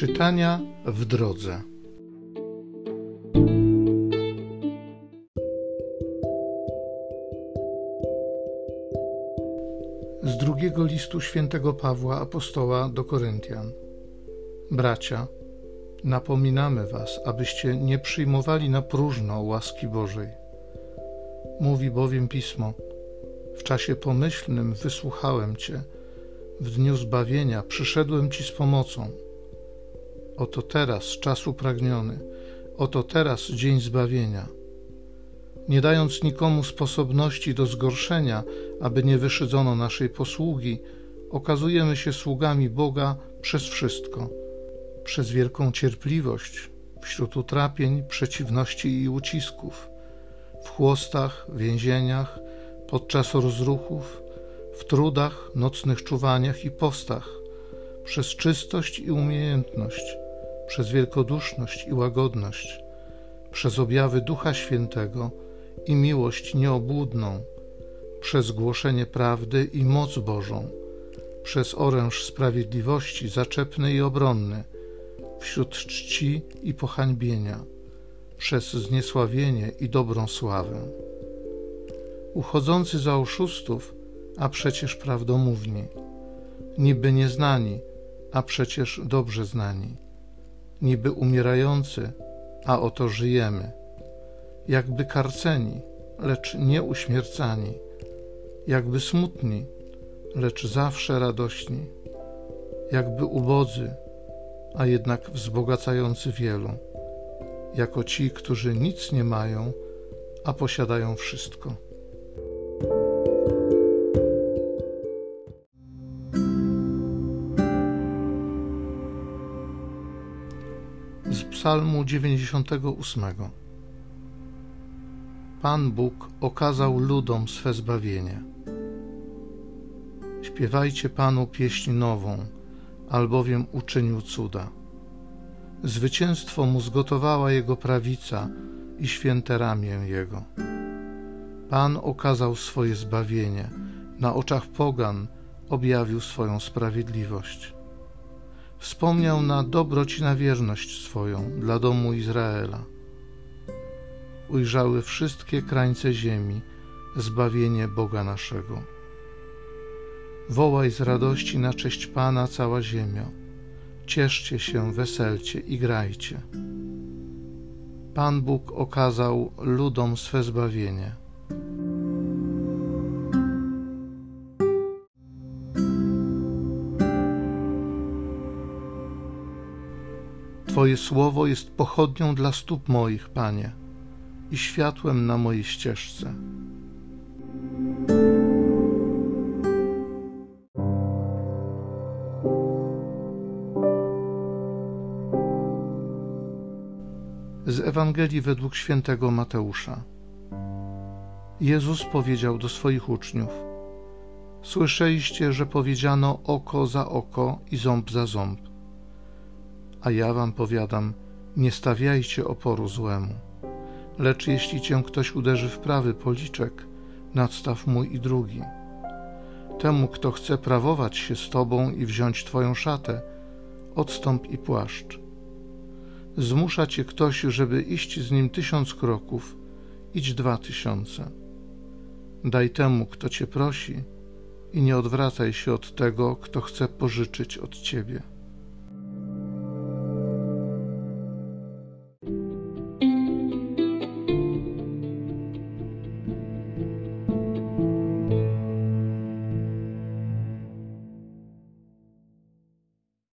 Czytania w drodze. Z drugiego listu świętego Pawła apostoła do Koryntian. Bracia, napominamy was, abyście nie przyjmowali na próżno łaski Bożej. Mówi bowiem pismo: W czasie pomyślnym wysłuchałem cię, w dniu zbawienia przyszedłem ci z pomocą. Oto teraz czas upragniony, oto teraz dzień zbawienia. Nie dając nikomu sposobności do zgorszenia, aby nie wyszydzono naszej posługi, okazujemy się sługami Boga przez wszystko, przez wielką cierpliwość wśród utrapień, przeciwności i ucisków, w chłostach, więzieniach, podczas rozruchów, w trudach, nocnych czuwaniach i postach, przez czystość i umiejętność, przez wielkoduszność i łagodność, przez objawy Ducha Świętego i miłość nieobłudną, przez głoszenie prawdy i moc Bożą, przez oręż sprawiedliwości zaczepny i obronny, wśród czci i pohańbienia, przez zniesławienie i dobrą sławę. Uchodzący za oszustów, a przecież prawdomówni, niby nieznani, a przecież dobrze znani, niby umierający, a oto żyjemy, jakby karceni, lecz nie uśmiercani, jakby smutni, lecz zawsze radośni, jakby ubodzy, a jednak wzbogacający wielu, jako ci, którzy nic nie mają, a posiadają wszystko. Z Psalmu 98. Pan Bóg okazał ludom swe zbawienie. Śpiewajcie Panu pieśń nową, albowiem uczynił cuda. Zwycięstwo mu zgotowała jego prawica i święte ramię jego. Pan okazał swoje zbawienie, na oczach pogan objawił swoją sprawiedliwość wspomniał na dobroć i na wierność swoją dla domu Izraela. Ujrzały wszystkie krańce ziemi zbawienie Boga naszego. Wołaj z radości na cześć Pana cała ziemia. Cieszcie się, weselcie i grajcie. Pan Bóg okazał ludom swe zbawienie. Twoje słowo jest pochodnią dla stóp moich, Panie, i światłem na mojej ścieżce. Z Ewangelii według świętego Mateusza. Jezus powiedział do swoich uczniów: Słyszeliście, że powiedziano oko za oko i ząb za ząb. A ja wam powiadam, nie stawiajcie oporu złemu. Lecz jeśli cię ktoś uderzy w prawy policzek, nadstaw mój i drugi. Temu, kto chce prawować się z tobą i wziąć twoją szatę, odstąp i płaszcz. Zmusza cię ktoś, żeby iść z nim tysiąc kroków, idź dwa tysiące. Daj temu, kto cię prosi, i nie odwracaj się od tego, kto chce pożyczyć od ciebie.